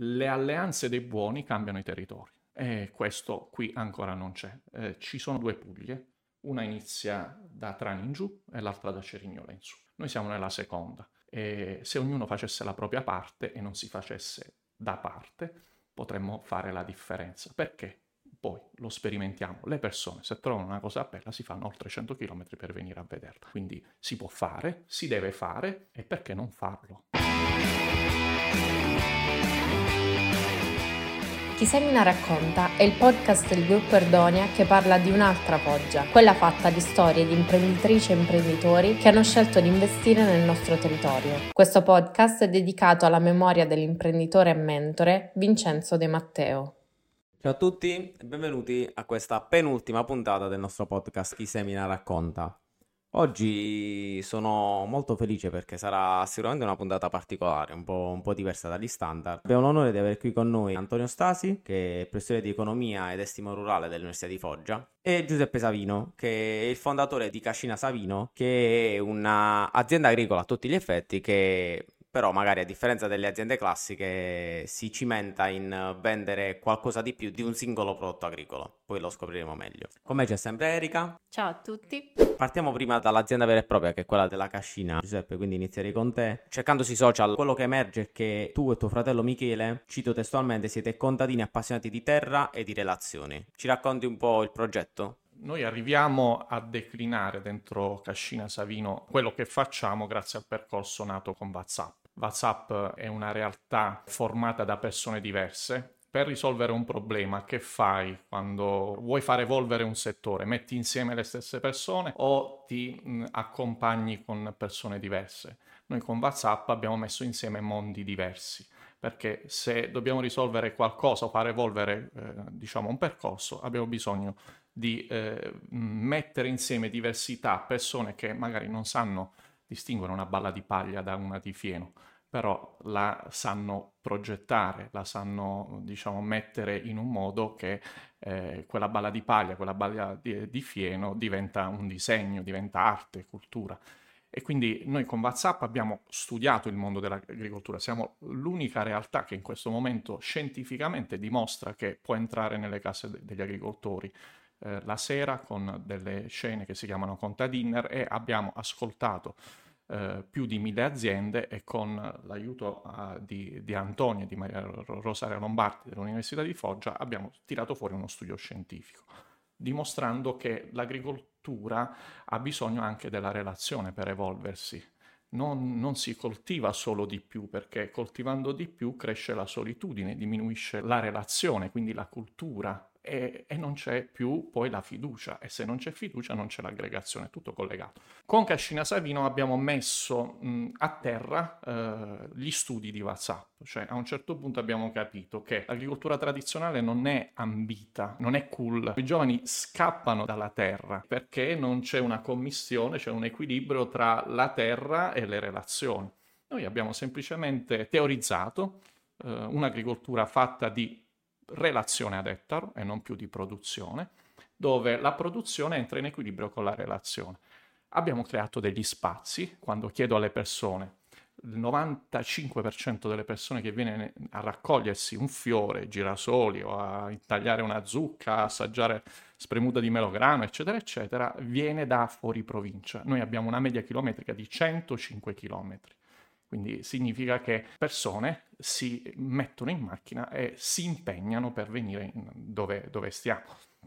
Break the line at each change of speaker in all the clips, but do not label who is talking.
le alleanze dei buoni cambiano i territori e questo qui ancora non c'è. Eh, ci sono due Puglie, una inizia da Trani in giù e l'altra da Cerignola in su. Noi siamo nella seconda e se ognuno facesse la propria parte e non si facesse da parte, potremmo fare la differenza. Perché? Poi lo sperimentiamo. Le persone, se trovano una cosa bella, si fanno oltre 100 km per venire a vederla. Quindi si può fare, si deve fare e perché non farlo?
Chi Semina racconta è il podcast del gruppo Erdonia che parla di un'altra Foggia, quella fatta di storie di imprenditrici e imprenditori che hanno scelto di investire nel nostro territorio. Questo podcast è dedicato alla memoria dell'imprenditore e mentore Vincenzo De Matteo.
Ciao a tutti e benvenuti a questa penultima puntata del nostro podcast Chi Semina racconta. Oggi sono molto felice perché sarà sicuramente una puntata particolare, un po', un po', diversa dagli standard. Abbiamo l'onore di avere qui con noi Antonio Stasi, che è professore di economia ed estimo rurale dell'Università di Foggia, e Giuseppe Savino, che è il fondatore di Cascina Savino, che è un'azienda agricola a tutti gli effetti che però magari a differenza delle aziende classiche si cimenta in vendere qualcosa di più di un singolo prodotto agricolo, poi lo scopriremo meglio. Con me c'è sempre Erika.
Ciao a tutti.
Partiamo prima dall'azienda vera e propria che è quella della cascina. Giuseppe, quindi inizierei con te. Cercando sui social, quello che emerge è che tu e tuo fratello Michele, cito testualmente, siete contadini appassionati di terra e di relazioni. Ci racconti un po' il progetto?
noi arriviamo a declinare dentro Cascina Savino quello che facciamo grazie al percorso nato con WhatsApp. WhatsApp è una realtà formata da persone diverse. Per risolvere un problema, che fai quando vuoi far evolvere un settore? Metti insieme le stesse persone o ti mh, accompagni con persone diverse? Noi con WhatsApp abbiamo messo insieme mondi diversi perché se dobbiamo risolvere qualcosa o far evolvere eh, diciamo un percorso abbiamo bisogno di eh, mettere insieme diversità, persone che magari non sanno distinguere una balla di paglia da una di fieno, però la sanno progettare, la sanno diciamo mettere in un modo che eh, quella balla di paglia, quella balla di, di fieno diventa un disegno, diventa arte, cultura. E quindi noi con WhatsApp abbiamo studiato il mondo dell'agricoltura, siamo l'unica realtà che in questo momento scientificamente dimostra che può entrare nelle case de- degli agricoltori eh, la sera con delle scene che si chiamano Conta Dinner e abbiamo ascoltato eh, più di mille aziende e con l'aiuto uh, di, di, Antonio e di Maria Rosaria Lombardi dell'Università di Foggia abbiamo tirato fuori uno studio scientifico dimostrando che l'agricoltura ha bisogno anche della relazione per evolversi. Non, non, si coltiva solo di più, perché coltivando di più cresce la solitudine, diminuisce la relazione, quindi la cultura e, e, non c'è più poi la fiducia e se non c'è fiducia non c'è l'aggregazione, è tutto collegato. Con Cascina Savino abbiamo messo mh, a terra eh, gli studi di WhatsApp, cioè a un certo punto abbiamo capito che l'agricoltura tradizionale non è ambita, non è cool, i giovani scappano dalla terra perché non c'è una commissione, c'è un equilibrio tra la terra e le relazioni. Noi abbiamo semplicemente teorizzato eh, un'agricoltura fatta di relazione ad ettaro e non più di produzione, dove la produzione entra in equilibrio con la relazione. Abbiamo creato degli spazi, quando chiedo alle persone, il 95% delle persone che viene a raccogliersi un fiore, girasoli o a intagliare una zucca, assaggiare spremuta di melograno, eccetera, eccetera, viene da fuori provincia. Noi abbiamo una media chilometrica di 105 chilometri. Quindi significa che persone si mettono in macchina e si impegnano per venire dove, dove stiamo.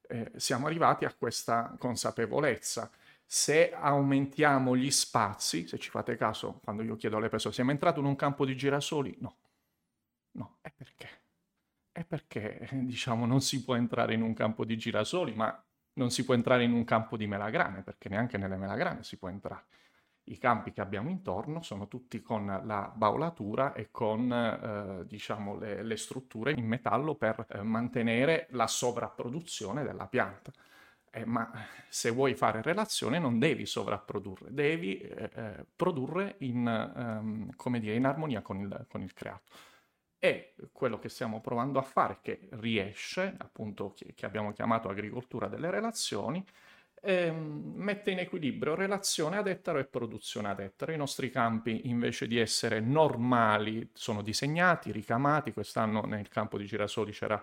Eh, siamo arrivati a questa consapevolezza. Se aumentiamo gli spazi, se ci fate caso, quando io chiedo alle persone, siamo entrati in un campo di girasoli? No. No, è perché? È perché, diciamo, non si può entrare in un campo di girasoli, ma non si può entrare in un campo di melagrane, perché neanche nelle melagrane si può entrare i campi che abbiamo intorno sono tutti con la baulatura e con eh, diciamo, le, le, strutture in metallo per eh, mantenere la sovrapproduzione della pianta. Eh, ma se vuoi fare relazione non devi sovrapprodurre, devi eh, eh, produrre in, ehm, dire, in, armonia con il, con il, creato. E quello che stiamo provando a fare, che riesce, appunto, che, che abbiamo chiamato agricoltura delle relazioni, eh, mette in equilibrio relazione ad ettaro e produzione ad ettaro. I nostri campi invece di essere normali sono disegnati, ricamati, quest'anno nel campo di Girasoli c'era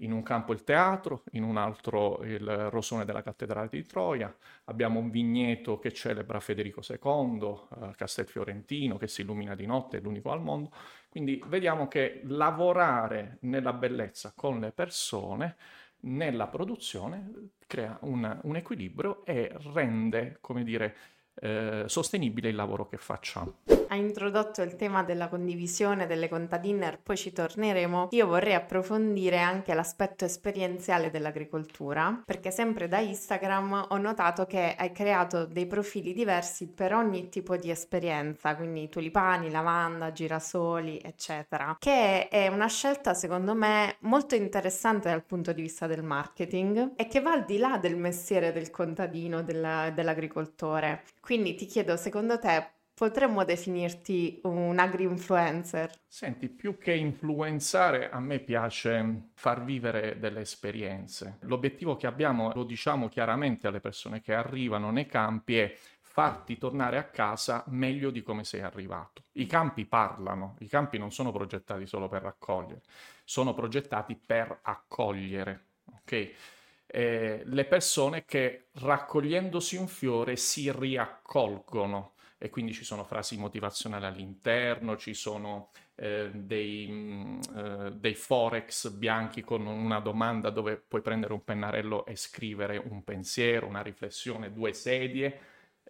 in un campo il teatro, in un altro il rosone della cattedrale di Troia, abbiamo un vigneto che celebra Federico II, eh, Castelfiorentino, che si illumina di notte, è l'unico al mondo. Quindi vediamo che lavorare nella bellezza con le persone, nella produzione, crea un, un equilibrio e rende, come dire, eh, sostenibile il lavoro che facciamo.
Ha introdotto il tema della condivisione delle contadiner, poi ci torneremo. Io vorrei approfondire anche l'aspetto esperienziale dell'agricoltura, perché sempre da Instagram ho notato che hai creato dei profili diversi per ogni tipo di esperienza, quindi tulipani, lavanda, girasoli, eccetera, che è una scelta secondo me molto interessante dal punto di vista del marketing e che va al di là del mestiere del contadino, della, dell'agricoltore. Quindi ti chiedo, secondo te potremmo definirti un agri-influencer?
Senti, più che influenzare, a me piace far vivere delle esperienze. L'obiettivo che abbiamo, lo diciamo chiaramente alle persone che arrivano nei campi, è farti tornare a casa meglio di come sei arrivato. I campi parlano, i campi non sono progettati solo per raccogliere, sono progettati per accogliere, ok? Eh, le persone che raccogliendosi un fiore si riaccolgono e quindi ci sono frasi motivazionali all'interno, ci sono eh, dei, mh, mm, eh, dei, forex bianchi con una domanda dove puoi prendere un pennarello e scrivere un pensiero, una riflessione, due sedie,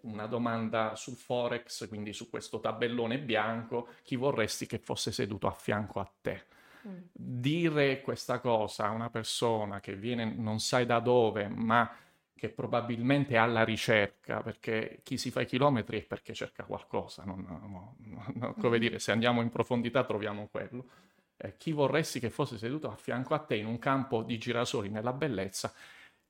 una domanda sul forex, quindi su questo tabellone bianco, chi vorresti che fosse seduto a fianco a te. Mm. Dire questa cosa a una persona che viene non sai da dove, ma che probabilmente è alla ricerca, perché chi si fa i chilometri è perché cerca qualcosa, non, no, no, come mm. dire, se andiamo in profondità troviamo quello. Eh, chi vorresti che fosse seduto a fianco a te in un campo di girasoli nella bellezza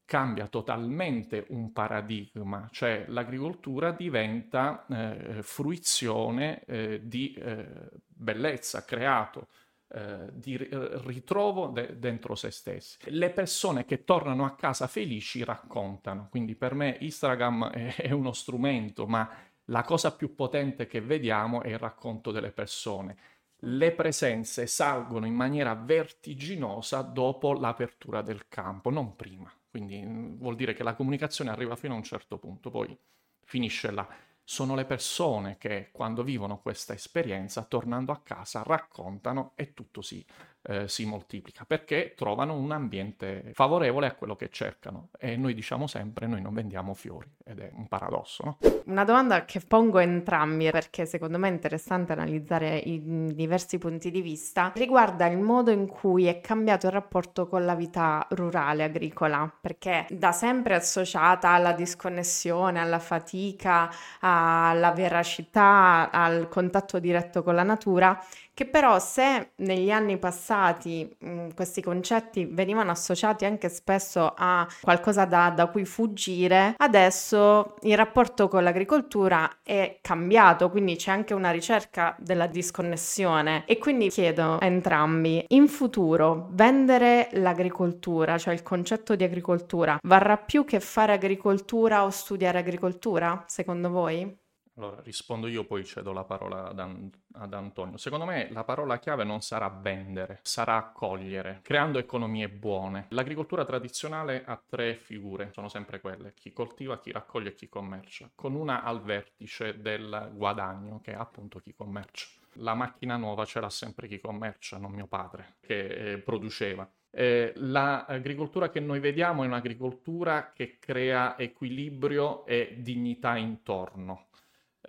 cambia totalmente un paradigma, cioè l'agricoltura diventa eh, fruizione eh, di eh, bellezza, creato eh, di ritrovo de- dentro se stessi. Le persone che tornano a casa felici raccontano, quindi per me Instagram è, è uno strumento, ma la cosa più potente che vediamo è il racconto delle persone. Le presenze salgono in maniera vertiginosa dopo l'apertura del campo, non prima. Quindi mm, vuol dire che la comunicazione arriva fino a un certo punto, poi finisce là sono le persone che quando vivono questa esperienza, tornando a casa, raccontano e tutto si, eh, si moltiplica perché trovano un ambiente favorevole a quello che cercano e noi diciamo sempre noi non vendiamo fiori ed è un paradosso. No?
Una domanda che pongo entrambi perché secondo me è interessante analizzare i diversi punti di vista riguarda il modo in cui è cambiato il rapporto con la vita rurale agricola perché da sempre associata alla disconnessione, alla fatica, alla veracità, al contatto diretto con la natura che però se negli anni passati mh, questi concetti venivano associati anche spesso a qualcosa da, da, cui fuggire, adesso il rapporto con l'agricoltura è cambiato, quindi c'è anche una ricerca della disconnessione e quindi chiedo a entrambi, in futuro vendere l'agricoltura, cioè il concetto di agricoltura, varrà più che fare agricoltura o studiare agricoltura, secondo voi?
Allora, rispondo io, poi cedo la parola ad, An- ad, Antonio. Secondo me la parola chiave non sarà vendere, sarà accogliere, creando economie buone. L'agricoltura tradizionale ha tre figure, sono sempre quelle, chi coltiva, chi raccoglie e chi commercia, con una al vertice del guadagno, che è appunto chi commercia. La macchina nuova ce l'ha sempre chi commercia, non mio padre, che eh, produceva. Eh, l'agricoltura che noi vediamo è un'agricoltura che crea equilibrio e dignità intorno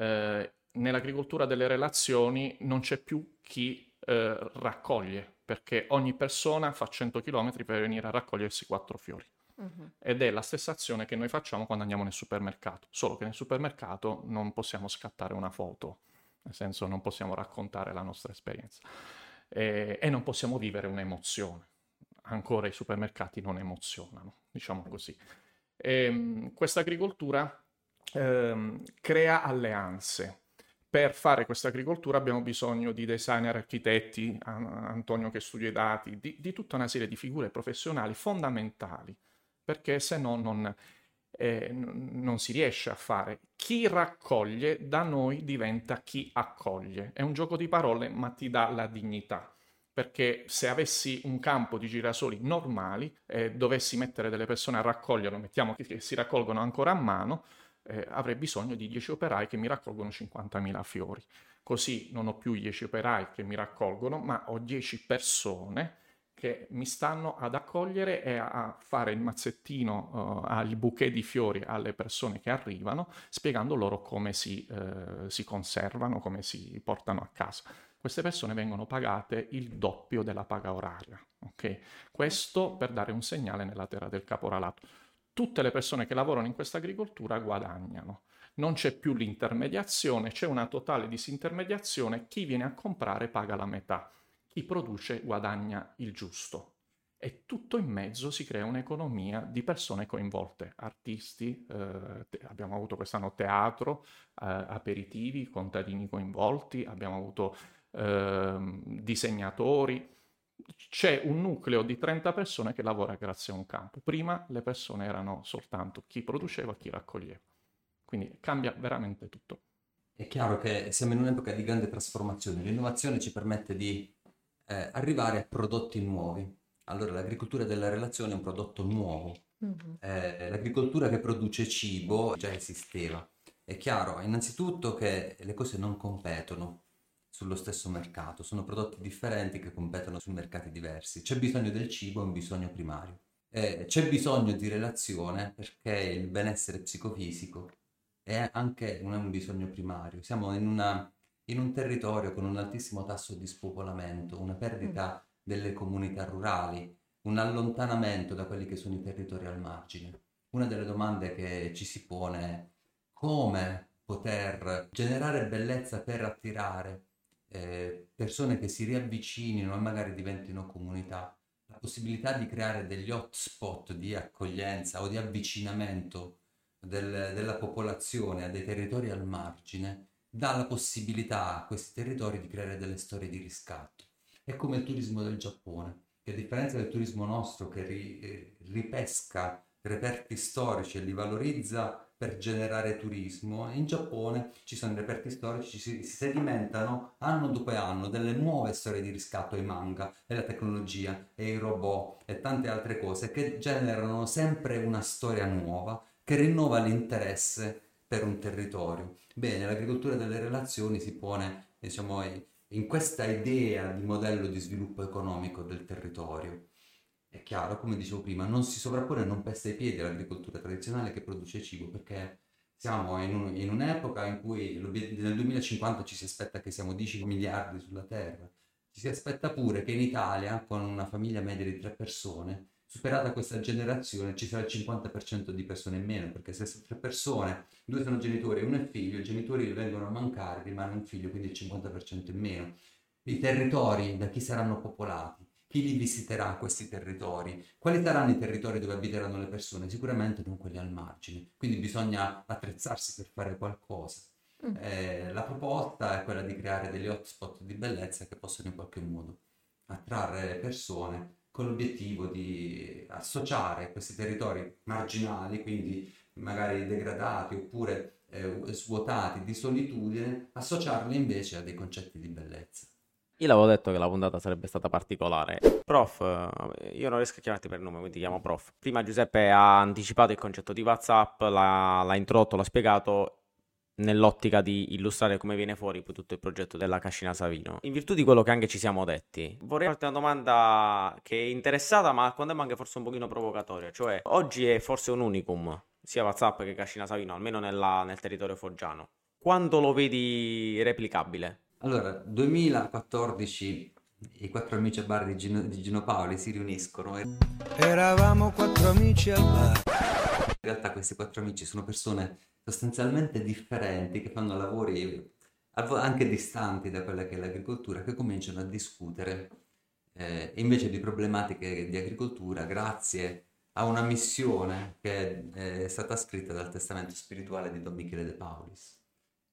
eh, nell'agricoltura delle relazioni non c'è più chi eh, raccoglie, perché ogni persona fa 100 km per venire a raccogliersi quattro fiori. Uh-huh. Ed è la stessa azione che noi facciamo quando andiamo nel supermercato, solo che nel supermercato non possiamo scattare una foto, nel senso non possiamo raccontare la nostra esperienza e, e non possiamo vivere un'emozione. Ancora i supermercati non emozionano, diciamo così. Ehm, questa agricoltura ehm, crea alleanze. Per fare questa agricoltura abbiamo bisogno di designer, architetti, Antonio che studia i dati, di, di tutta una serie di figure professionali fondamentali, perché se no non... eh, non si riesce a fare. Chi raccoglie da noi diventa chi accoglie. È un gioco di parole, ma ti dà la dignità perché se avessi un campo di girasoli normali e eh, dovessi mettere delle persone a raccoglierlo, mettiamo che si raccolgono ancora a mano, eh, avrei bisogno di 10 operai che mi raccolgono 50.000 fiori. Così non ho più 10 operai che mi raccolgono, ma ho 10 persone che mi stanno ad accogliere e a fare il mazzettino, uh, al bouquet di fiori alle persone che arrivano, spiegando loro come si, uh, si conservano, come si portano a casa queste persone vengono pagate il doppio della paga oraria. Okay? Questo per dare un segnale nella terra del caporalato. Tutte le persone che lavorano in questa agricoltura guadagnano. Non c'è più l'intermediazione, c'è una totale disintermediazione. Chi viene a comprare paga la metà, chi produce guadagna il giusto. E tutto in mezzo si crea un'economia di persone coinvolte, artisti, eh, te- abbiamo avuto quest'anno teatro, eh, aperitivi, contadini coinvolti, abbiamo avuto Ehm, disegnatori. C'è un nucleo di 30 persone che lavora grazie a un campo. Prima le persone erano soltanto chi produceva, chi raccoglieva. Quindi cambia veramente tutto.
È chiaro che siamo in un'epoca di grande trasformazione. L'innovazione ci permette di eh, arrivare a prodotti nuovi. Allora l'agricoltura della relazione è un prodotto nuovo. Mm-hmm. Eh, l'agricoltura che produce cibo già esisteva. È chiaro innanzitutto che le cose non competono sullo stesso mercato, sono prodotti differenti che competono su mercati diversi. C'è bisogno del cibo, è un bisogno primario. Eh, c'è bisogno di relazione perché il benessere psicofisico è anche un, un bisogno primario. Siamo in, una, in, un territorio con un altissimo tasso di spopolamento, una perdita mm. delle comunità rurali, un allontanamento da quelli che sono i territori al margine. Una delle domande che ci si pone è come poter generare bellezza per attirare eh, persone che si riavvicinino e magari diventino comunità, la possibilità di creare degli hotspot di accoglienza o di avvicinamento del, della popolazione a dei territori al margine dà la possibilità a questi territori di creare delle storie di riscatto. È come il turismo del Giappone, che a differenza del turismo nostro che ri, eh, ripesca reperti storici e li valorizza per generare turismo. In Giappone ci sono reperti storici, si, sedimentano anno dopo anno delle nuove storie di riscatto, i manga, e la tecnologia, e i robot e tante altre cose che generano sempre una storia nuova che rinnova l'interesse per un territorio. Bene, l'agricoltura delle relazioni si pone, diciamo, in questa idea di modello di sviluppo economico del territorio è chiaro, come dicevo prima, non si sovrappone e non pesta i piedi all'agricoltura tradizionale che produce cibo, perché siamo in, un, in un'epoca in cui nel 2050 ci si aspetta che siamo 10 miliardi sulla Terra, ci si aspetta pure che in Italia, con una famiglia media di tre persone, superata questa generazione ci sarà il 50% di persone in meno, perché se tre persone, due sono genitori e uno è figlio, i genitori vengono a mancare, rimane un figlio, quindi il 50% in meno. I territori da chi saranno popolati? Chi li visiterà questi territori? Quali saranno i territori dove abiteranno le persone? Sicuramente non quelli al margine, quindi bisogna attrezzarsi per fare qualcosa. Mm. Eh, la proposta è quella di creare degli hotspot di bellezza che possono in qualche modo attrarre le persone con l'obiettivo di associare questi territori marginali, quindi magari degradati oppure eh, svuotati di solitudine, associarli invece a dei concetti di bellezza.
Io l'avevo detto che la puntata sarebbe stata particolare. Prof, eh, io non riesco a chiamarti per nome, quindi ti chiamo prof. Prima Giuseppe ha anticipato il concetto di WhatsApp, l'ha, l'ha introdotto, l'ha spiegato nell'ottica di illustrare come viene fuori tutto il progetto della Cascina Savino. In virtù di quello che anche ci siamo detti, vorrei farti una domanda che è interessata, ma quando è anche forse un pochino provocatoria. Cioè, oggi è forse un unicum, sia WhatsApp che Cascina Savino, almeno nella, nel territorio foggiano. Quando lo vedi replicabile?
Allora, 2014 i quattro amici a bar di Gino, di Gino Paoli si riuniscono e... Eravamo quattro amici al bar. In realtà questi quattro amici sono persone sostanzialmente differenti che fanno lavori anche distanti da quella che è l'agricoltura, che cominciano a discutere eh, invece di problematiche di agricoltura grazie a una missione che è, è stata scritta dal testamento spirituale di Don Michele De Paulis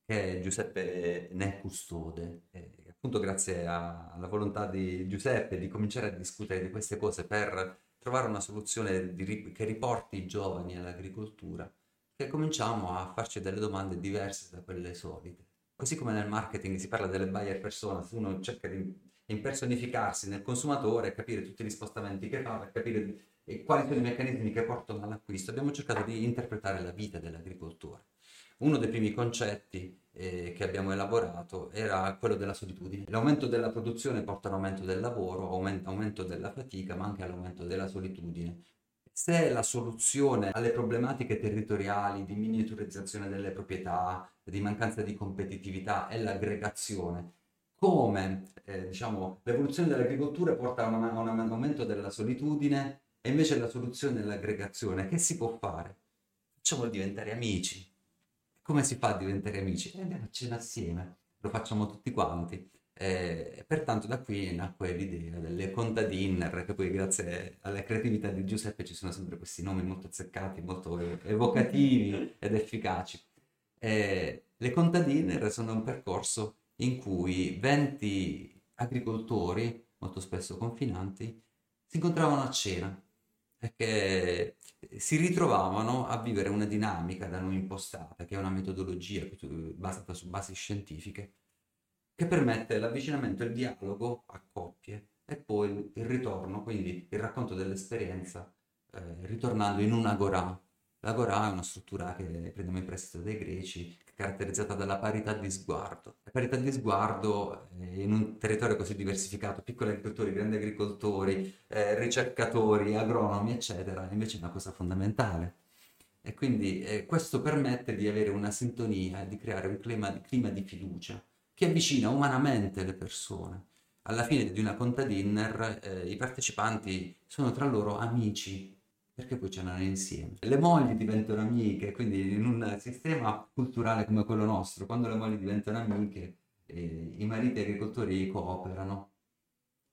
che è Giuseppe ne custode. E appunto grazie a, alla volontà di Giuseppe di cominciare a discutere di queste cose per trovare una soluzione di, che riporti i giovani all'agricoltura, che cominciamo a farci delle domande diverse da quelle solite. Così come nel marketing si parla delle buyer persona, uno cerca di impersonificarsi nel consumatore, capire tutti gli spostamenti che fa, capire quali sono i meccanismi che portano all'acquisto, abbiamo cercato di interpretare la vita dell'agricoltore. Uno dei primi concetti eh, che abbiamo elaborato era quello della solitudine. L'aumento della produzione porta all'aumento del lavoro, aumento, aumento della fatica, ma anche all'aumento della solitudine. Se la soluzione alle problematiche territoriali di miniaturizzazione delle proprietà, di mancanza di competitività è l'aggregazione, come eh, diciamo, l'evoluzione dell'agricoltura porta a un, a un aumento della solitudine e invece la soluzione è l'aggregazione, che si può fare? Facciamolo diventare amici, come si fa a diventare amici? E andiamo a cena assieme, lo facciamo tutti quanti. E pertanto da qui nacque l'idea delle conta dinner, che poi grazie alla creatività di Giuseppe ci sono sempre questi nomi molto azzeccati, molto evocativi ed efficaci. E le conta dinner sono un percorso in cui 20 agricoltori, molto spesso confinanti, si incontravano a cena perché si ritrovavano a vivere una dinamica da noi impostata, che è una metodologia basata su basi scientifiche, che permette l'avvicinamento e il dialogo a coppie e poi il ritorno, quindi il racconto dell'esperienza, eh, ritornando in un'agorà. L'agorà è una struttura che prendiamo in prestito dai greci, caratterizzata dalla parità di sguardo. La parità di sguardo eh, in un territorio così diversificato, piccoli agricoltori, grandi agricoltori, eh, ricercatori, agronomi, eccetera, invece è una cosa fondamentale. E quindi eh, questo permette di avere una sintonia, di creare un clima, clima di fiducia che avvicina umanamente le persone. Alla fine di una conta dinner eh, i partecipanti sono tra loro amici, perché poi cenano insieme. Le mogli diventano amiche, quindi in un sistema culturale come quello nostro, quando le mogli diventano amiche, eh, i mariti agricoltori cooperano.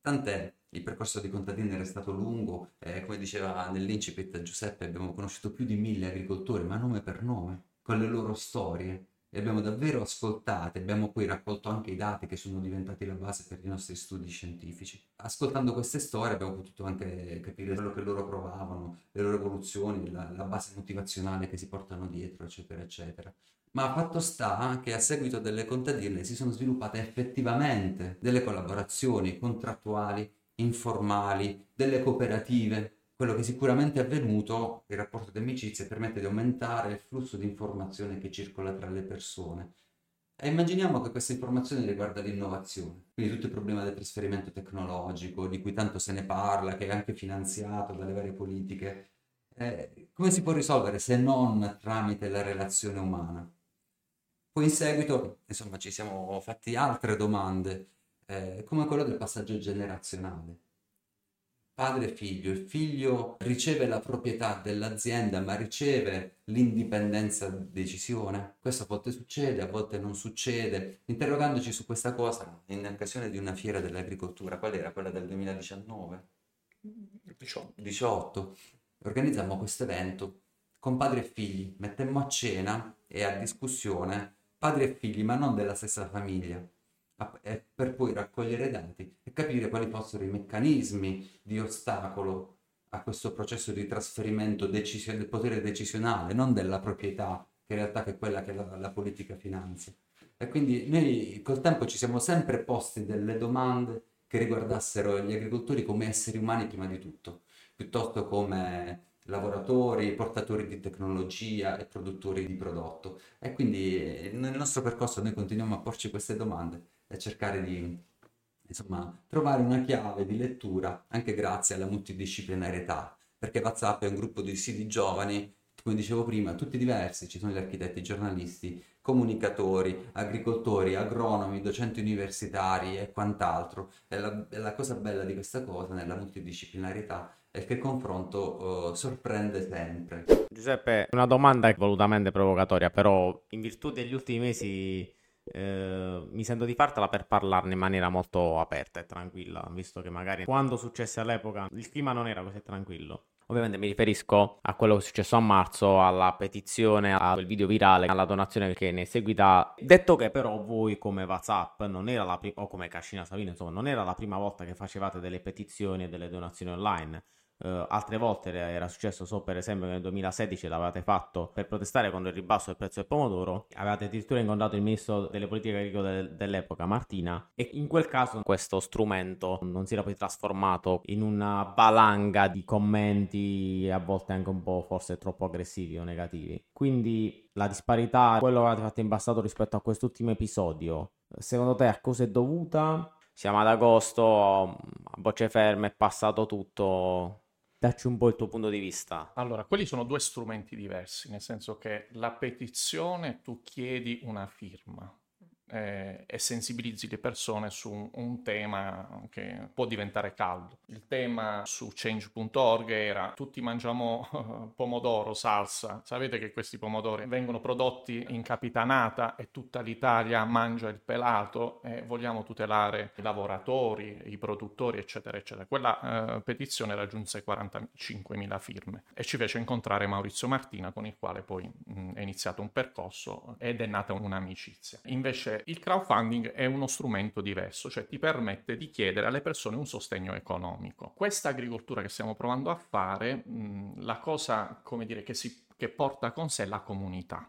Tant'è, il percorso di contadini è stato lungo, eh, come diceva nell'incipit Giuseppe, abbiamo conosciuto più di mille agricoltori, ma nome per nome, con le loro storie, le abbiamo davvero ascoltate, abbiamo poi raccolto anche i dati che sono diventati la base per i nostri studi scientifici. Ascoltando queste storie abbiamo potuto anche capire quello che loro provavano, le loro evoluzioni, la, la base motivazionale che si portano dietro, eccetera, eccetera. Ma fatto sta che a seguito delle contadine si sono sviluppate effettivamente delle collaborazioni contrattuali, informali, delle cooperative, quello che sicuramente è avvenuto, il rapporto di amicizia permette di aumentare il flusso di informazione che circola tra le persone. E immaginiamo che questa informazione riguarda l'innovazione, quindi tutto il problema del trasferimento tecnologico, di cui tanto se ne parla, che è anche finanziato dalle varie politiche. Eh, come si può risolvere se non tramite la relazione umana? Poi in seguito, insomma, ci siamo fatti altre domande, eh, come quello del passaggio generazionale padre e figlio. Il figlio riceve la proprietà dell'azienda ma riceve l'indipendenza di decisione. Questo a volte succede, a volte non succede. Interrogandoci su questa cosa in occasione di una fiera dell'agricoltura, qual era quella del 2019? 18. 18. Organizzammo questo evento con padri e figli, mettemmo a cena e a discussione padri e figli, ma non della stessa famiglia per poi raccogliere dati e capire quali fossero i meccanismi di ostacolo a questo processo di trasferimento decisi- del potere decisionale, non della proprietà, che in realtà è quella che la, la politica finanzia. E quindi noi col tempo ci siamo sempre posti delle domande che riguardassero gli agricoltori come esseri umani prima di tutto, piuttosto come lavoratori, portatori di tecnologia e produttori di prodotto. E quindi eh, nel nostro percorso noi continuiamo a porci queste domande e cercare di insomma, trovare una chiave di lettura anche grazie alla multidisciplinarietà, perché WhatsApp è un gruppo di siti giovani, come dicevo prima, tutti diversi, ci sono gli architetti, giornalisti, comunicatori, agricoltori, agronomi, docenti universitari e quant'altro. E la, la cosa bella di questa cosa, nella multidisciplinarietà, è che il confronto uh, sorprende sempre.
Giuseppe, una domanda volutamente provocatoria, però in virtù degli ultimi mesi eh, mi sento di fartela per parlarne in maniera molto aperta e tranquilla, visto che magari quando successe all'epoca il clima non era così tranquillo. Ovviamente mi riferisco a quello che è successo a marzo, alla petizione, a quel video virale, alla donazione che ne è seguita. Detto che però voi come WhatsApp non era la prima, o come Cascina Savino, insomma, non era la prima volta che facevate delle petizioni e delle donazioni online. Uh, altre volte era successo, so per esempio che nel 2016 l'avevate fatto per protestare contro il ribasso del prezzo del pomodoro, avevate addirittura incontrato il ministro delle politiche agricole dell'epoca, Martina, e in quel caso questo strumento non si era poi trasformato in una valanga di commenti a volte anche un po' forse troppo aggressivi o negativi. Quindi la disparità, quello che avete fatto in passato rispetto a quest'ultimo episodio, secondo te a cosa è dovuta? Siamo ad agosto, a bocce ferme, è passato tutto Dacci un po' il tuo punto di vista.
Allora, quelli sono due strumenti diversi, nel senso che la petizione tu chiedi una firma, eh, e sensibilizzi le persone su un, un, tema che può diventare caldo. Il tema su change.org era tutti mangiamo pomodoro, salsa. Sapete che questi pomodori vengono prodotti in capitanata e tutta l'Italia mangia il pelato e vogliamo tutelare i lavoratori, i produttori, eccetera, eccetera. Quella eh, petizione raggiunse 45.000 firme e ci fece incontrare Maurizio Martina con il quale poi mh, è iniziato un percorso ed è nata un'amicizia. Invece il crowdfunding è uno strumento diverso, cioè ti permette di chiedere alle persone un sostegno economico. Questa agricoltura che stiamo provando a fare, mh, la cosa, come dire, che, si, che porta con sé la comunità.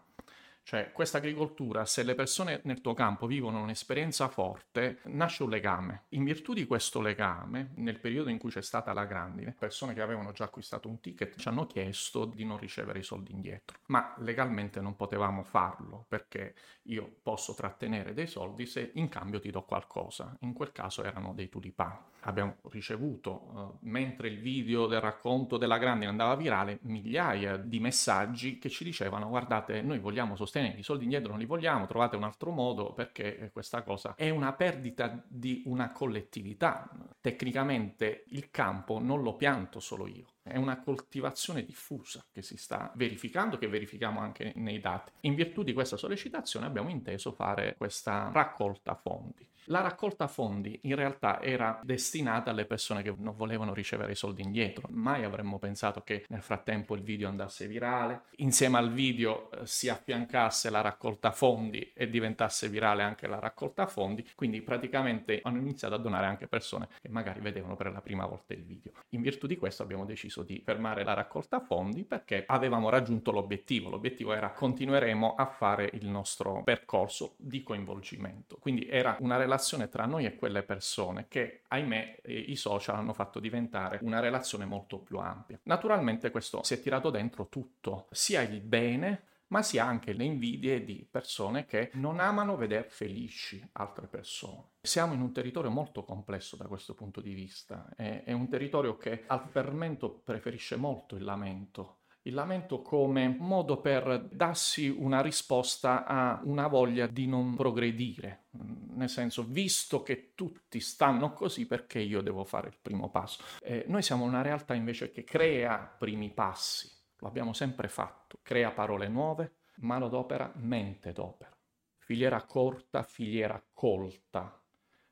Cioè, questa agricoltura, se le persone nel tuo campo vivono un'esperienza forte, nasce un legame. In virtù di questo legame, nel periodo in cui c'è stata la grandine, persone che avevano già acquistato un ticket ci hanno chiesto di non ricevere i soldi indietro. Ma legalmente non potevamo farlo perché io posso trattenere dei soldi se in cambio ti do qualcosa. In quel caso erano dei tulipani abbiamo ricevuto, uh, mentre il video del racconto della grandine andava virale, migliaia di messaggi che ci dicevano guardate, noi vogliamo sostenere i soldi indietro, non li vogliamo, trovate un altro modo perché questa cosa è una perdita di una collettività. Tecnicamente il campo non lo pianto solo io, è una coltivazione diffusa che si sta verificando, che verifichiamo anche nei dati. In virtù di questa sollecitazione abbiamo inteso fare questa raccolta fondi. La raccolta fondi in realtà era destinata alle persone che non volevano ricevere i soldi indietro. Mai avremmo pensato che nel frattempo il video andasse virale, insieme al video eh, si affiancasse la raccolta fondi e diventasse virale anche la raccolta fondi, quindi praticamente hanno iniziato a donare anche persone che magari vedevano per la prima volta il video. In virtù di questo abbiamo deciso di fermare la raccolta fondi perché avevamo raggiunto l'obiettivo. L'obiettivo era continueremo a fare il nostro percorso di coinvolgimento. Quindi era una relazione relazione tra noi e quelle persone che, ahimè, i social hanno fatto diventare una relazione molto più ampia. Naturalmente questo si è tirato dentro tutto, sia il bene, ma sia anche le invidie di persone che non amano vedere felici altre persone. Siamo in un territorio molto complesso da questo punto di vista, è un territorio che al fermento preferisce molto il lamento il lamento come modo per darsi una risposta a una voglia di non progredire, nel senso, visto che tutti stanno così, perché io devo fare il primo passo? Eh, noi siamo una realtà invece che crea primi passi, lo abbiamo sempre fatto, crea parole nuove, mano d'opera, mente d'opera, filiera corta, filiera colta,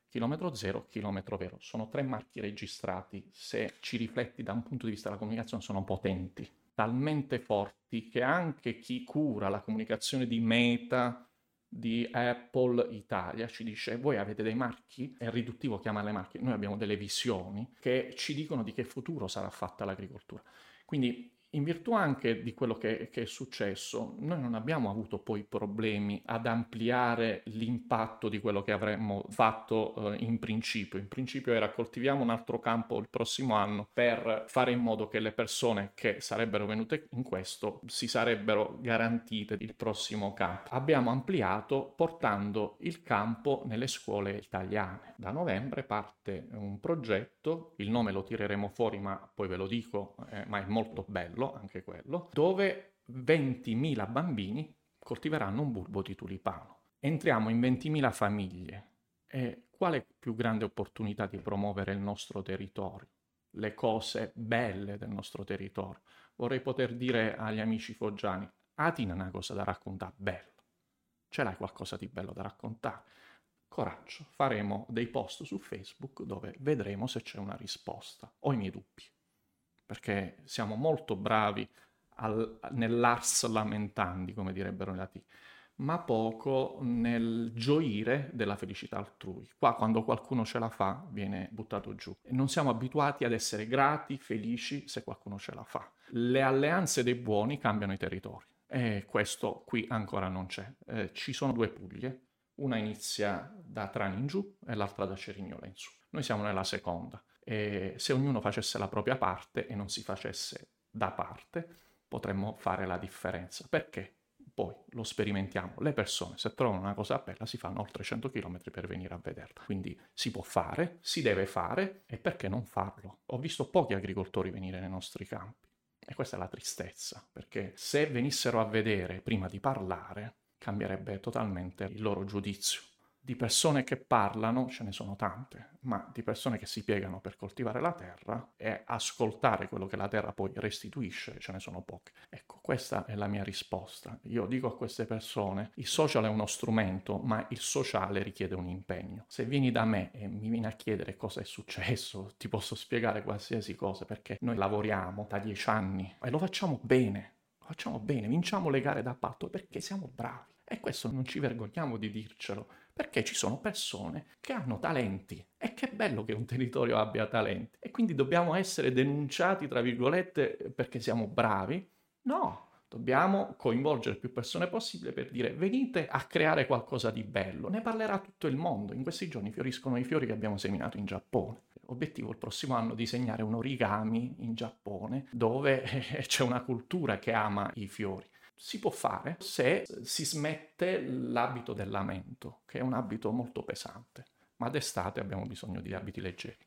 chilometro zero, chilometro vero. Sono tre marchi registrati, se ci rifletti da un punto di vista della comunicazione sono potenti talmente forti che anche chi cura la comunicazione di Meta, di Apple Italia ci dice voi avete dei marchi, è riduttivo chiamarle marchi, noi abbiamo delle visioni che ci dicono di che futuro sarà fatta l'agricoltura. Quindi in virtù anche di quello che, che, è successo, noi non abbiamo avuto poi problemi ad ampliare l'impatto di quello che avremmo fatto eh, in principio. In principio era coltiviamo un altro campo il prossimo anno per fare in modo che le persone che sarebbero venute in questo si sarebbero garantite il prossimo campo. Abbiamo ampliato portando il campo nelle scuole italiane. Da novembre parte un progetto, il nome lo tireremo fuori ma poi ve lo dico, eh, ma è molto bello quello, anche quello, dove 20.000 bambini coltiveranno un bulbo di tulipano. Entriamo in 20.000 famiglie. E quale più grande opportunità di promuovere il nostro territorio? Le cose belle del nostro territorio. Vorrei poter dire agli amici foggiani, Atina è una cosa da raccontare bella. Ce l'hai qualcosa di bello da raccontare? Coraggio, faremo dei post su Facebook dove vedremo se c'è una risposta. Ho i miei dubbi perché siamo molto bravi al, nell'ars lamentandi, come direbbero i latini. ma poco nel gioire della felicità altrui. Qua quando qualcuno ce la fa viene buttato giù. Non siamo abituati ad essere grati, felici se qualcuno ce la fa. Le alleanze dei buoni cambiano i territori e questo qui ancora non c'è. Eh, ci sono due Puglie, una inizia da Trani in giù e l'altra da Cerignola in su. Noi siamo nella seconda e se ognuno facesse la propria parte e non si facesse da parte, potremmo fare la differenza. Perché? poi lo sperimentiamo. Le persone, se trovano una cosa bella, si fanno oltre 100 km per venire a vederla. Quindi si può fare, si deve fare, e perché non farlo? Ho visto pochi agricoltori venire nei nostri campi. E questa è la tristezza, perché se venissero a vedere prima di parlare, cambierebbe totalmente il loro giudizio di persone che parlano ce ne sono tante, ma di persone che si piegano per coltivare la terra e ascoltare quello che la terra poi restituisce ce ne sono poche. Ecco, questa è la mia risposta. Io dico a queste persone, il social è uno strumento, ma il sociale richiede un impegno. Se vieni da me e mi vieni a chiedere cosa è successo, ti posso spiegare qualsiasi cosa, perché noi lavoriamo da dieci anni e lo facciamo bene, lo facciamo bene, vinciamo le gare d'appalto perché siamo bravi. E questo non ci vergogniamo di dircelo perché ci sono persone che hanno talenti. E che bello che un territorio abbia talenti. E quindi dobbiamo essere denunciati, tra virgolette, perché siamo bravi? No, dobbiamo coinvolgere più persone possibile per dire venite a creare qualcosa di bello, ne parlerà tutto il mondo, in questi giorni fioriscono i fiori che abbiamo seminato in Giappone. Obiettivo il prossimo anno disegnare un origami in Giappone dove c'è una cultura che ama i fiori si può fare se si smette l'abito del lamento, che è un abito molto pesante, ma d'estate abbiamo bisogno di abiti leggeri.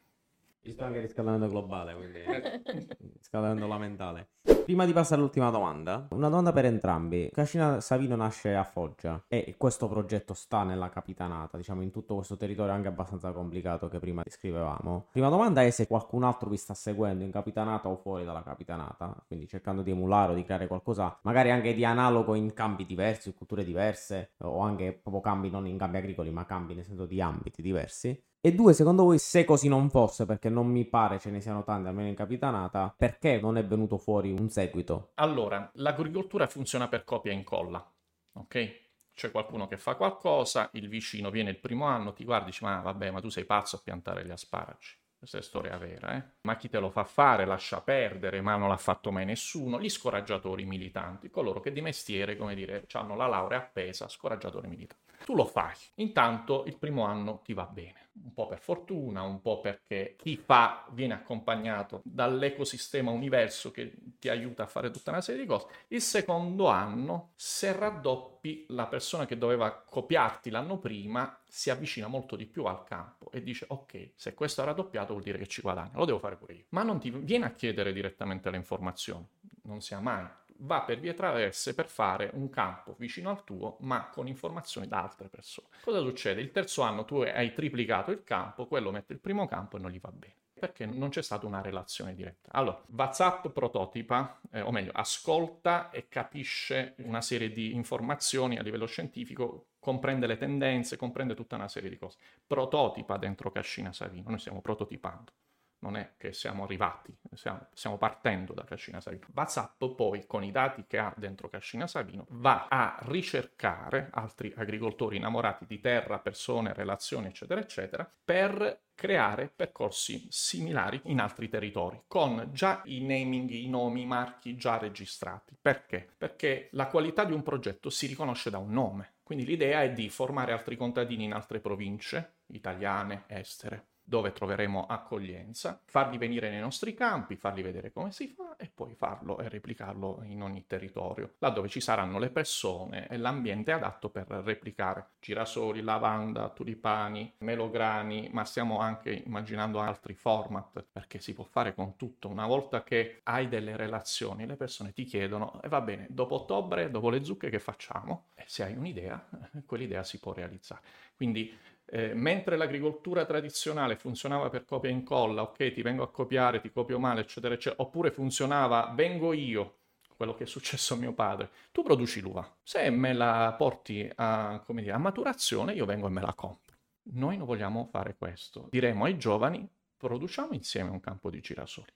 Ci sta anche riscaldamento globale, quindi riscaldamento lamentale. Prima di passare all'ultima domanda, una domanda per entrambi. Cascina Savino nasce a Foggia e questo progetto sta nella capitanata, diciamo in tutto questo territorio anche abbastanza complicato che prima descrivevamo. Prima domanda è se qualcun altro vi sta seguendo in capitanata o fuori dalla capitanata, quindi cercando di emulare o di creare qualcosa magari anche di analogo in campi diversi, culture diverse o anche proprio cambi non in campi agricoli ma cambi nel senso di ambiti diversi. E due, secondo voi, se così non fosse, perché non mi pare ce ne siano tante, almeno in capitanata, perché non è venuto fuori un seguito?
Allora, l'agricoltura funziona per copia e incolla, ok? C'è qualcuno che fa qualcosa, il vicino viene il primo anno, ti guardi e dici, ma vabbè, ma tu sei pazzo a piantare gli asparagi. Questa è storia vera, eh? Ma chi te lo fa fare lascia perdere, ma non l'ha fatto mai nessuno. Gli scoraggiatori militanti, coloro che di mestiere, come dire, hanno la laurea appesa, scoraggiatori militanti. Tu lo fai, intanto il primo anno ti va bene un po' per fortuna, un po' perché chi fa viene accompagnato dall'ecosistema universo che ti aiuta a fare tutta una serie di cose. Il secondo anno, se raddoppi, la persona che doveva copiarti l'anno prima si avvicina molto di più al campo e dice ok, se questo ha raddoppiato vuol dire che ci guadagna, lo devo fare pure io. Ma non ti viene a chiedere direttamente le informazioni, non sia mai va per vie traverse per fare un campo vicino al tuo, ma con informazioni da altre persone. Cosa succede? Il terzo anno tu hai triplicato il campo, quello mette il primo campo e non gli va bene perché non c'è stata una relazione diretta. Allora, WhatsApp prototipa, eh, o meglio, ascolta e capisce una serie di informazioni a livello scientifico, comprende le tendenze, comprende tutta una serie di cose. Prototipa dentro Cascina Savino, noi stiamo prototipando non è che siamo arrivati, stiamo, stiamo partendo da Cascina Savino. WhatsApp poi con i dati che ha dentro Cascina Savino va a ricercare altri agricoltori innamorati di terra, persone, relazioni, eccetera, eccetera, per creare percorsi similari in altri territori, con già i naming, i nomi, i marchi già registrati. Perché? Perché la qualità di un progetto si riconosce da un nome. Quindi l'idea è di formare altri contadini in altre province, italiane, estere, dove troveremo accoglienza, farli venire nei nostri campi, farli vedere come si fa e poi farlo e replicarlo in ogni territorio, laddove ci saranno le persone e l'ambiente adatto per replicare girasoli, lavanda, tulipani, melograni, ma stiamo anche immaginando altri format perché si può fare con tutto. Una volta che hai delle relazioni, le persone ti chiedono e va bene, dopo ottobre, dopo le zucche che facciamo? E se hai un'idea, quell'idea si può realizzare. Quindi eh, mentre l'agricoltura tradizionale funzionava per copia e incolla, ok, ti vengo a copiare, ti copio male, eccetera, eccetera, oppure funzionava vengo io, quello che è successo a mio padre, tu produci l'uva. Se me la porti a, dire, a maturazione, io vengo e me la compro. Noi non vogliamo fare questo. Diremo ai giovani, produciamo insieme un campo di girasoli,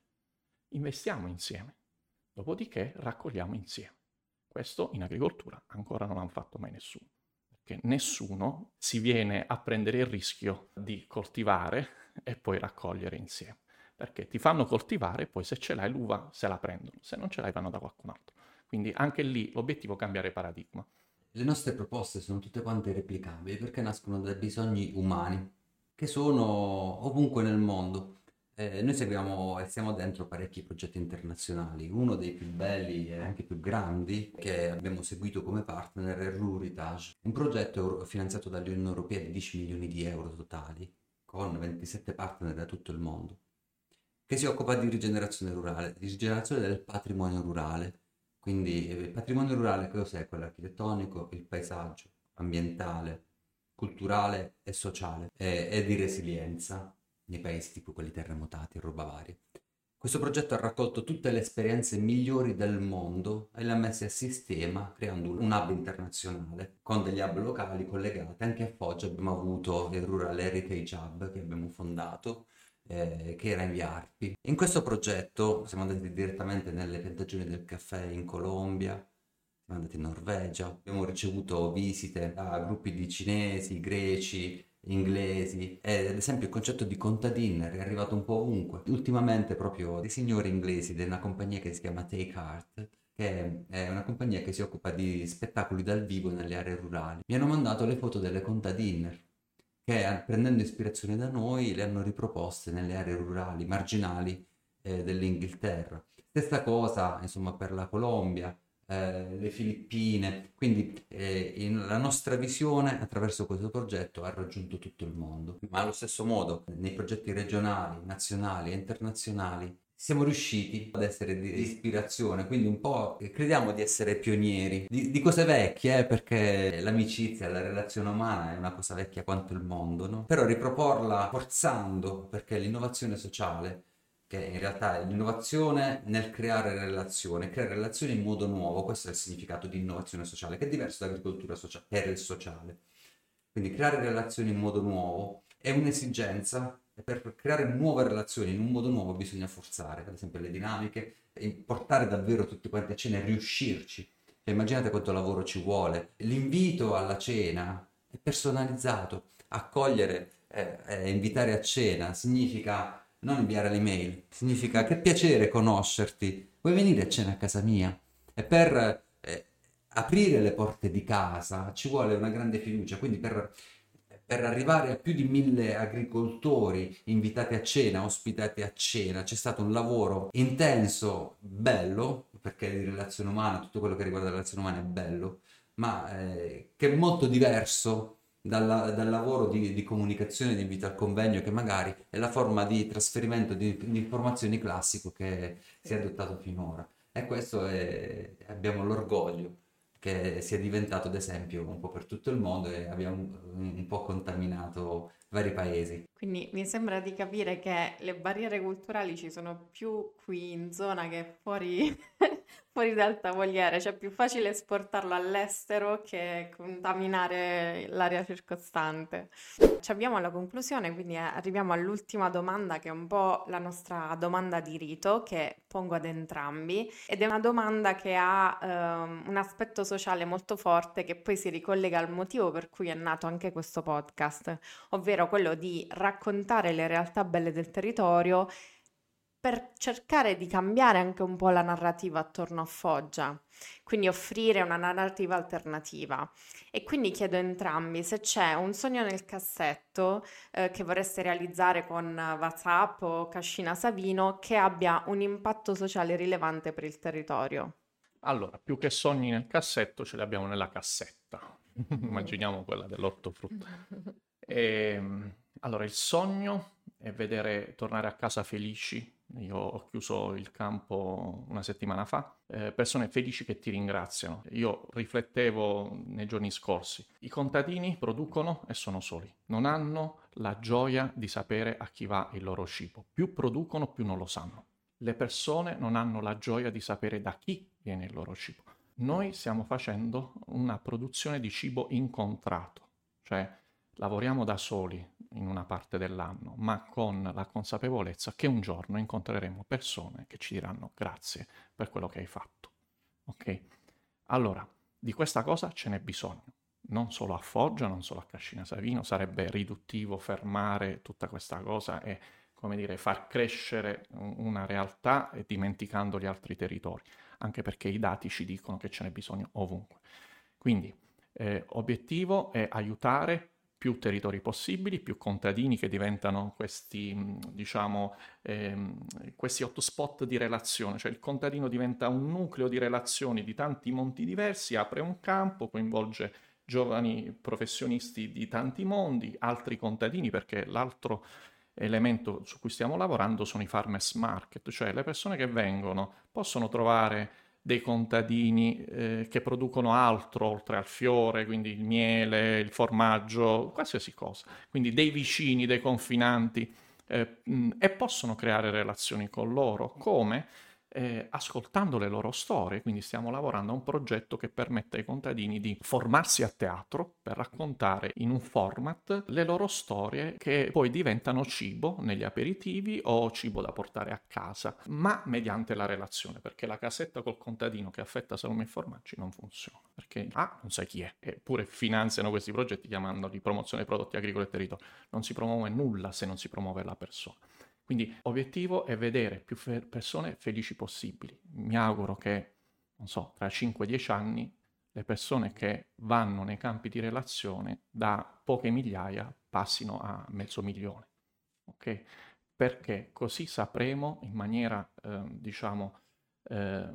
investiamo insieme, dopodiché raccogliamo insieme. Questo in agricoltura ancora non hanno fatto mai nessuno, perché nessuno si viene a prendere il rischio di coltivare e poi raccogliere insieme, perché ti fanno coltivare e poi se ce l'hai l'uva se la prendono, se non ce l'hai vanno da qualcun altro. Quindi anche lì l'obiettivo è cambiare paradigma.
Le nostre proposte sono tutte quante replicabili perché nascono dai bisogni umani che sono ovunque nel mondo. Eh, noi seguiamo e siamo dentro parecchi progetti internazionali. Uno dei più belli e anche più grandi che abbiamo seguito come partner è Ruritage, un progetto finanziato dall'Unione Europea di 10 milioni di euro totali, con 27 partner da tutto il mondo, che si occupa di rigenerazione rurale, di rigenerazione del patrimonio rurale. Quindi il patrimonio rurale cos'è? Quello architettonico, il paesaggio, ambientale, culturale e sociale e, e di resilienza nei paesi tipo quelli terremotati roba varia. Questo progetto ha raccolto tutte le esperienze migliori del mondo e le ha messe a sistema creando un hub internazionale con degli hub locali collegati. Anche a Foggia abbiamo avuto il Rural Heritage Hub che abbiamo fondato, eh, che era in via Arpi. In questo progetto siamo andati direttamente nelle piantagioni del caffè in Colombia, siamo andati in Norvegia, abbiamo ricevuto visite da gruppi di cinesi, greci, inglesi e ad esempio il concetto di contadiner è arrivato un po' ovunque. Ultimamente proprio dei signori inglesi di una compagnia che si chiama Take Art che è una compagnia che si occupa di spettacoli dal vivo nelle aree rurali. Mi hanno mandato le foto delle contadiner che prendendo ispirazione da noi le hanno riproposte nelle aree rurali, marginali eh, dell'Inghilterra. Stessa cosa insomma per la Colombia, eh, le Filippine, quindi eh, la nostra visione attraverso questo progetto ha raggiunto tutto il mondo, ma allo stesso modo nei progetti regionali, nazionali e internazionali siamo riusciti ad essere di ispirazione, quindi un po' crediamo di essere pionieri. Di, di cose vecchie, eh, perché l'amicizia, la relazione umana è una cosa vecchia quanto il mondo, no? Però riproporla forzando, perché l'innovazione sociale che in realtà è l'innovazione nel creare relazioni, creare relazioni in modo nuovo, questo è il significato di innovazione sociale, che è diverso dall'agricoltura sociale, per il sociale. Quindi creare relazioni in modo nuovo è un'esigenza e per creare nuove relazioni in un modo nuovo bisogna forzare, ad esempio le dinamiche, portare davvero tutti quanti a cena e riuscirci. Cioè, immaginate quanto lavoro ci vuole. L'invito alla cena è personalizzato, accogliere e eh, eh, invitare a cena significa non inviare l'email, significa che piacere conoscerti, vuoi venire a cena a casa mia? E per eh, aprire le porte di casa ci vuole una grande fiducia, quindi per, per arrivare a più di mille agricoltori invitati a cena, ospitati a cena, c'è stato un lavoro intenso, bello, perché di relazione umana, tutto quello che riguarda la relazione umana è bello, ma eh, che è molto diverso dalla, dal lavoro di, di, comunicazione, di invito al convegno, che magari è la forma di trasferimento di, di informazioni classico che si è adottato finora. E questo è, abbiamo l'orgoglio che sia diventato ad esempio un po' per tutto il mondo e abbiamo un, un po' contaminato vari paesi.
Quindi mi sembra di capire che le barriere culturali ci sono più qui in zona che fuori fuori dal tavoliere, cioè è più facile esportarlo all'estero che contaminare l'area circostante. Ci abbiamo alla conclusione, quindi arriviamo all'ultima domanda che è un po' la nostra domanda di rito che pongo ad entrambi ed è una domanda che ha um, un aspetto sociale molto forte che poi si ricollega al motivo per cui è nato anche questo podcast, ovvero quello di raccontare le realtà belle del territorio per cercare di cambiare anche un po' la narrativa attorno a Foggia, quindi offrire una narrativa alternativa. E quindi chiedo a entrambi se c'è un sogno nel cassetto eh, che vorreste realizzare con WhatsApp o Cascina Savino che abbia un impatto sociale rilevante per il territorio.
Allora, più che sogni nel cassetto, ce li abbiamo nella cassetta. Immaginiamo quella dell'ortofrutta. E, ehm, allora, il sogno è vedere tornare a casa felici io ho chiuso il campo una settimana fa, eh, persone felici che ti ringraziano. Io riflettevo nei giorni scorsi, i contadini producono e sono soli, non hanno la gioia di sapere a chi va il loro cibo, più producono più non lo sanno. Le persone non hanno la gioia di sapere da chi viene il loro cibo. Noi stiamo facendo una produzione di cibo incontrato, cioè lavoriamo da soli in una parte dell'anno, ma con la consapevolezza che un giorno incontreremo persone che ci diranno grazie per quello che hai fatto. Ok? Allora, di questa cosa ce n'è bisogno, non solo a Foggia, non solo a Cascina Savino, sarebbe riduttivo fermare tutta questa cosa e, come dire, far crescere una realtà dimenticando gli altri territori, anche perché i dati ci dicono che ce n'è bisogno ovunque. Quindi, eh, obiettivo è aiutare più territori possibili, più contadini che diventano questi, diciamo, ehm, questi hotspot di relazione, cioè il contadino diventa un nucleo di relazioni di tanti monti diversi, apre un campo, coinvolge giovani professionisti di tanti mondi, altri contadini, perché l'altro elemento su cui stiamo lavorando sono i farmers market, cioè le persone che vengono possono trovare dei contadini eh, che producono altro oltre al fiore, quindi il miele, il formaggio, qualsiasi cosa, quindi dei vicini, dei confinanti, eh, mh, e possono creare relazioni con loro, come eh, ascoltando le loro storie, quindi stiamo lavorando a un progetto che permette ai contadini di formarsi a teatro per raccontare in un format le loro storie che poi diventano cibo negli aperitivi o cibo da portare a casa, ma mediante la relazione, perché la casetta col contadino che affetta salumi e formaggi non funziona, perché A non sai chi è, eppure finanziano questi progetti chiamandoli promozione dei prodotti agricoli e territorio, non si promuove nulla se non si promuove la persona. Quindi l'obiettivo è vedere più fe- persone felici possibili. Mi auguro che, non so, tra 5-10 anni le persone che vanno nei campi di relazione da poche migliaia passino a mezzo milione. Ok? Perché così sapremo in maniera, eh, diciamo, eh,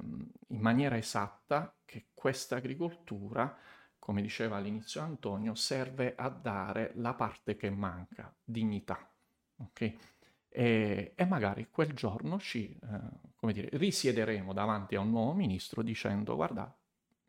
in maniera esatta che questa agricoltura, come diceva all'inizio Antonio, serve a dare la parte che manca, dignità. Ok? E, e magari quel giorno ci, eh, dire, risiederemo davanti a un nuovo ministro dicendo guarda,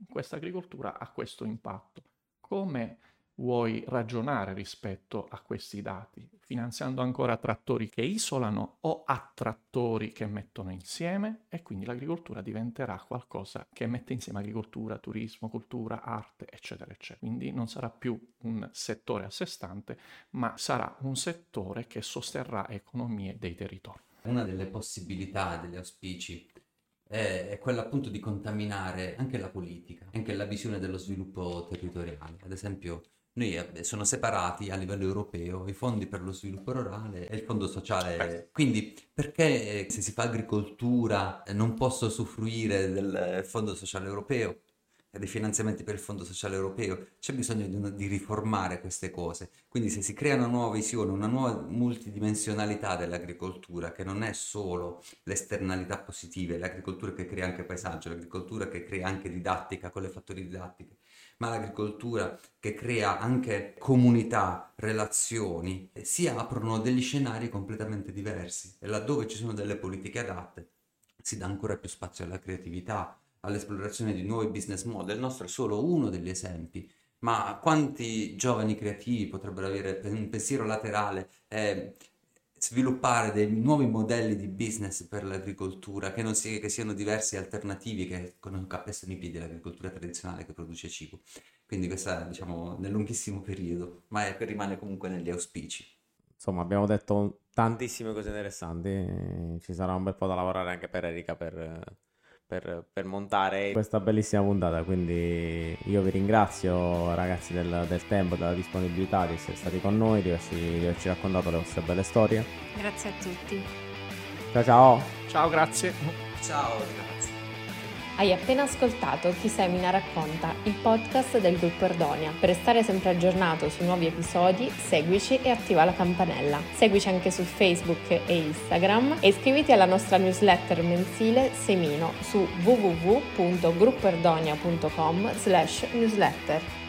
questa agricoltura ha questo impatto. Come vuoi ragionare rispetto a questi dati, finanziando ancora trattori che isolano o attrattori che mettono insieme e quindi l'agricoltura diventerà qualcosa che mette insieme agricoltura, turismo, cultura, arte, eccetera, eccetera. Quindi non sarà più un settore a sé stante, ma sarà un settore che sosterrà economie dei territori.
Una delle possibilità, degli auspici è quella appunto di contaminare anche la politica, anche la visione dello sviluppo territoriale. Ad esempio, noi sono separati a livello europeo i fondi per lo sviluppo rurale e il fondo sociale. Quindi perché eh, se si fa agricoltura eh, non posso usufruire del fondo sociale europeo? dei finanziamenti per il Fondo Sociale Europeo, c'è bisogno di, di, riformare queste cose. Quindi se si crea una nuova visione, una nuova multidimensionalità dell'agricoltura, che non è solo le esternalità positive, l'agricoltura che crea anche paesaggio, l'agricoltura che crea anche didattica con le fattorie didattiche, ma l'agricoltura che crea anche comunità, relazioni, si aprono degli scenari completamente diversi e laddove ci sono delle politiche adatte si dà ancora più spazio alla creatività, all'esplorazione di nuovi business model. Il nostro è solo uno degli esempi, ma quanti giovani creativi potrebbero avere un pensiero laterale e sviluppare dei nuovi modelli di business per l'agricoltura che, si, che siano diversi e alternativi, che non capessero i piedi l'agricoltura tradizionale che produce cibo. Quindi questa diciamo nel lunghissimo periodo, ma è, rimane comunque negli auspici.
Insomma, abbiamo detto tantissime cose interessanti, ci sarà un bel po' da lavorare anche per Erika per per, per, montare questa bellissima puntata. Quindi io vi ringrazio ragazzi del, del tempo, della disponibilità di essere stati con noi, di averci, di averci raccontato le vostre belle storie.
Grazie a tutti.
Ciao ciao.
Ciao, grazie.
Ciao, grazie.
Hai appena ascoltato Chi Semina racconta, il podcast del gruppo Erdonia. Per restare sempre aggiornato su nuovi episodi, seguici e attiva la campanella. Seguici anche su Facebook e Instagram e iscriviti alla nostra newsletter mensile Semino su www.gruppoerdonia.com/newsletter.